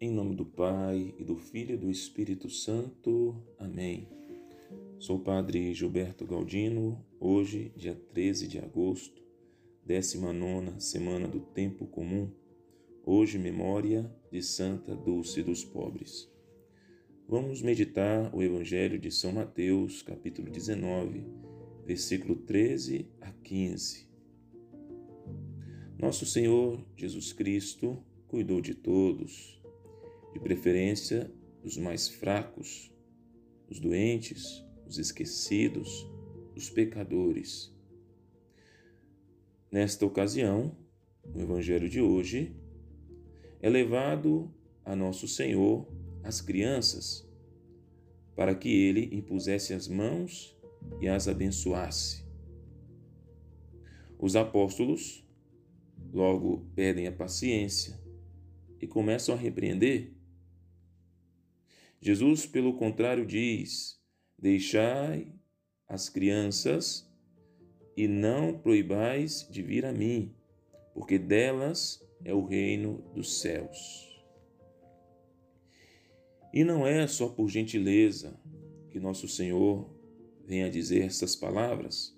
Em nome do Pai, e do Filho e do Espírito Santo. Amém. Sou o Padre Gilberto Galdino, hoje, dia 13 de agosto, 19 semana do Tempo Comum, hoje, memória de Santa Dulce dos Pobres. Vamos meditar o Evangelho de São Mateus, capítulo 19, versículo 13 a 15. Nosso Senhor Jesus Cristo cuidou de todos de preferência os mais fracos, os doentes, os esquecidos, os pecadores. Nesta ocasião, no Evangelho de hoje, é levado a Nosso Senhor as crianças, para que ele impusesse as mãos e as abençoasse. Os apóstolos logo pedem a paciência e começam a repreender Jesus, pelo contrário, diz: Deixai as crianças e não proibais de vir a mim, porque delas é o reino dos céus. E não é só por gentileza que nosso Senhor vem a dizer essas palavras.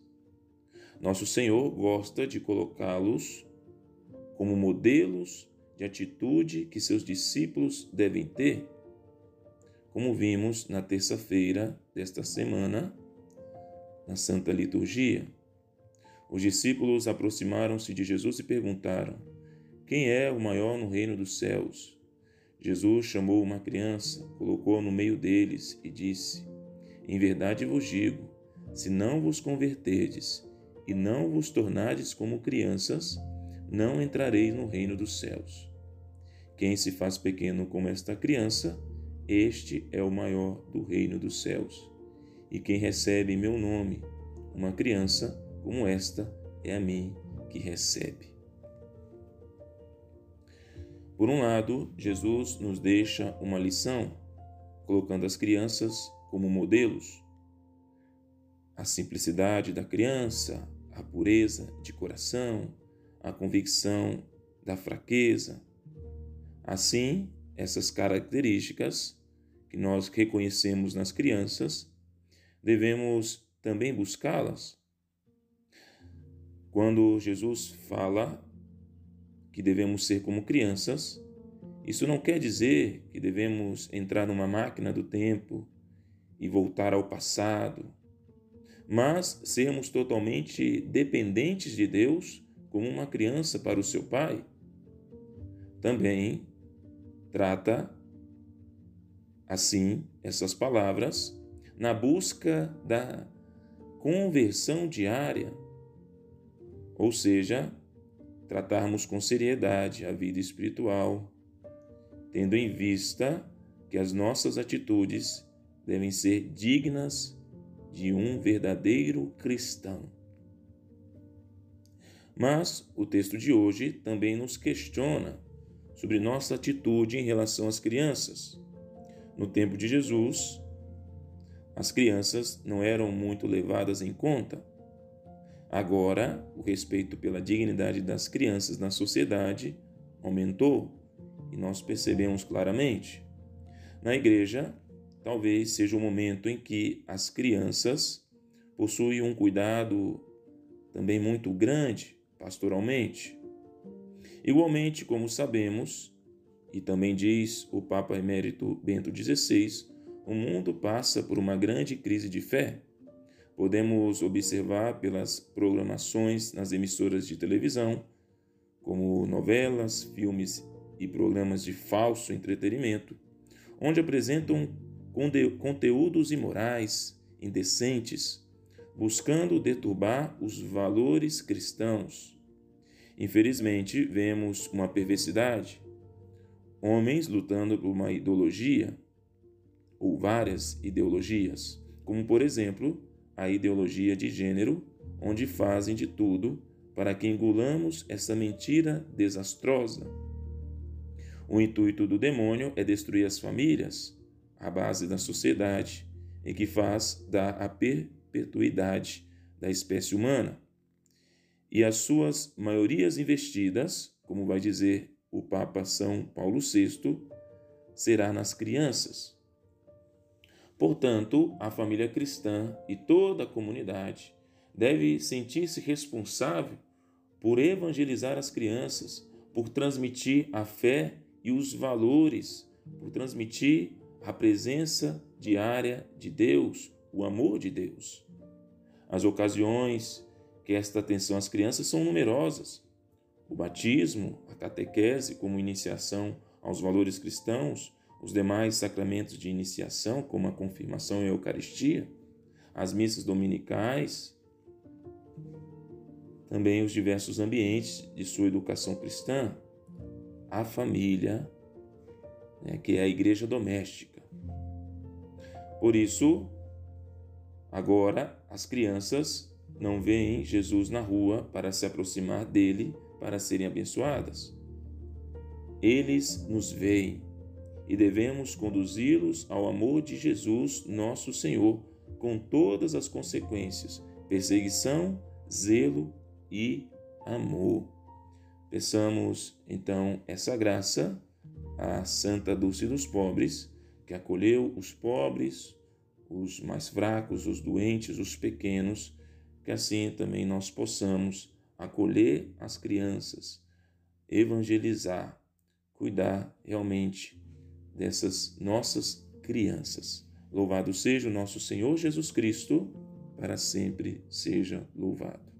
Nosso Senhor gosta de colocá-los como modelos de atitude que seus discípulos devem ter como vimos na terça-feira desta semana, na Santa Liturgia. Os discípulos aproximaram-se de Jesus e perguntaram: Quem é o maior no reino dos céus? Jesus chamou uma criança, colocou-a no meio deles e disse: Em verdade vos digo, se não vos converterdes e não vos tornardes como crianças, não entrareis no reino dos céus. Quem se faz pequeno como esta criança, este é o maior do reino dos céus. E quem recebe em meu nome uma criança como esta é a mim que recebe. Por um lado, Jesus nos deixa uma lição, colocando as crianças como modelos. A simplicidade da criança, a pureza de coração, a convicção da fraqueza. Assim, essas características que nós reconhecemos nas crianças, devemos também buscá-las. Quando Jesus fala que devemos ser como crianças, isso não quer dizer que devemos entrar numa máquina do tempo e voltar ao passado, mas sermos totalmente dependentes de Deus como uma criança para o seu pai. Também trata assim essas palavras na busca da conversão diária, ou seja, tratarmos com seriedade a vida espiritual, tendo em vista que as nossas atitudes devem ser dignas de um verdadeiro cristão. Mas o texto de hoje também nos questiona sobre nossa atitude em relação às crianças. No tempo de Jesus, as crianças não eram muito levadas em conta. Agora, o respeito pela dignidade das crianças na sociedade aumentou e nós percebemos claramente. Na igreja, talvez seja o momento em que as crianças possuem um cuidado também muito grande pastoralmente. Igualmente, como sabemos, e também diz o Papa Emérito Bento XVI, o mundo passa por uma grande crise de fé. Podemos observar pelas programações nas emissoras de televisão, como novelas, filmes e programas de falso entretenimento, onde apresentam conteúdos imorais, indecentes, buscando deturbar os valores cristãos Infelizmente, vemos uma perversidade: homens lutando por uma ideologia ou várias ideologias, como por exemplo a ideologia de gênero, onde fazem de tudo para que engulamos essa mentira desastrosa. O intuito do demônio é destruir as famílias, a base da sociedade, e que faz dar a perpetuidade da espécie humana e as suas maiorias investidas, como vai dizer o Papa São Paulo VI, será nas crianças. Portanto, a família cristã e toda a comunidade deve sentir-se responsável por evangelizar as crianças, por transmitir a fé e os valores, por transmitir a presença diária de Deus, o amor de Deus. As ocasiões que esta atenção às crianças são numerosas. O batismo, a catequese como iniciação aos valores cristãos, os demais sacramentos de iniciação, como a confirmação e a Eucaristia, as missas dominicais, também os diversos ambientes de sua educação cristã, a família, né, que é a igreja doméstica. Por isso, agora as crianças não veem Jesus na rua para se aproximar dele para serem abençoadas. Eles nos veem e devemos conduzi-los ao amor de Jesus, nosso Senhor, com todas as consequências: perseguição, zelo e amor. Peçamos então essa graça à Santa Dulce dos Pobres, que acolheu os pobres, os mais fracos, os doentes, os pequenos que assim também nós possamos acolher as crianças, evangelizar, cuidar realmente dessas nossas crianças. Louvado seja o nosso Senhor Jesus Cristo, para sempre seja louvado.